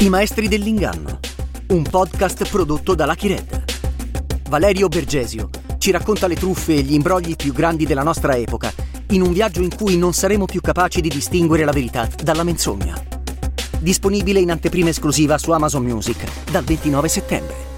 I maestri dell'inganno, un podcast prodotto da Lucky Red. Valerio Bergesio ci racconta le truffe e gli imbrogli più grandi della nostra epoca, in un viaggio in cui non saremo più capaci di distinguere la verità dalla menzogna. Disponibile in anteprima esclusiva su Amazon Music dal 29 settembre.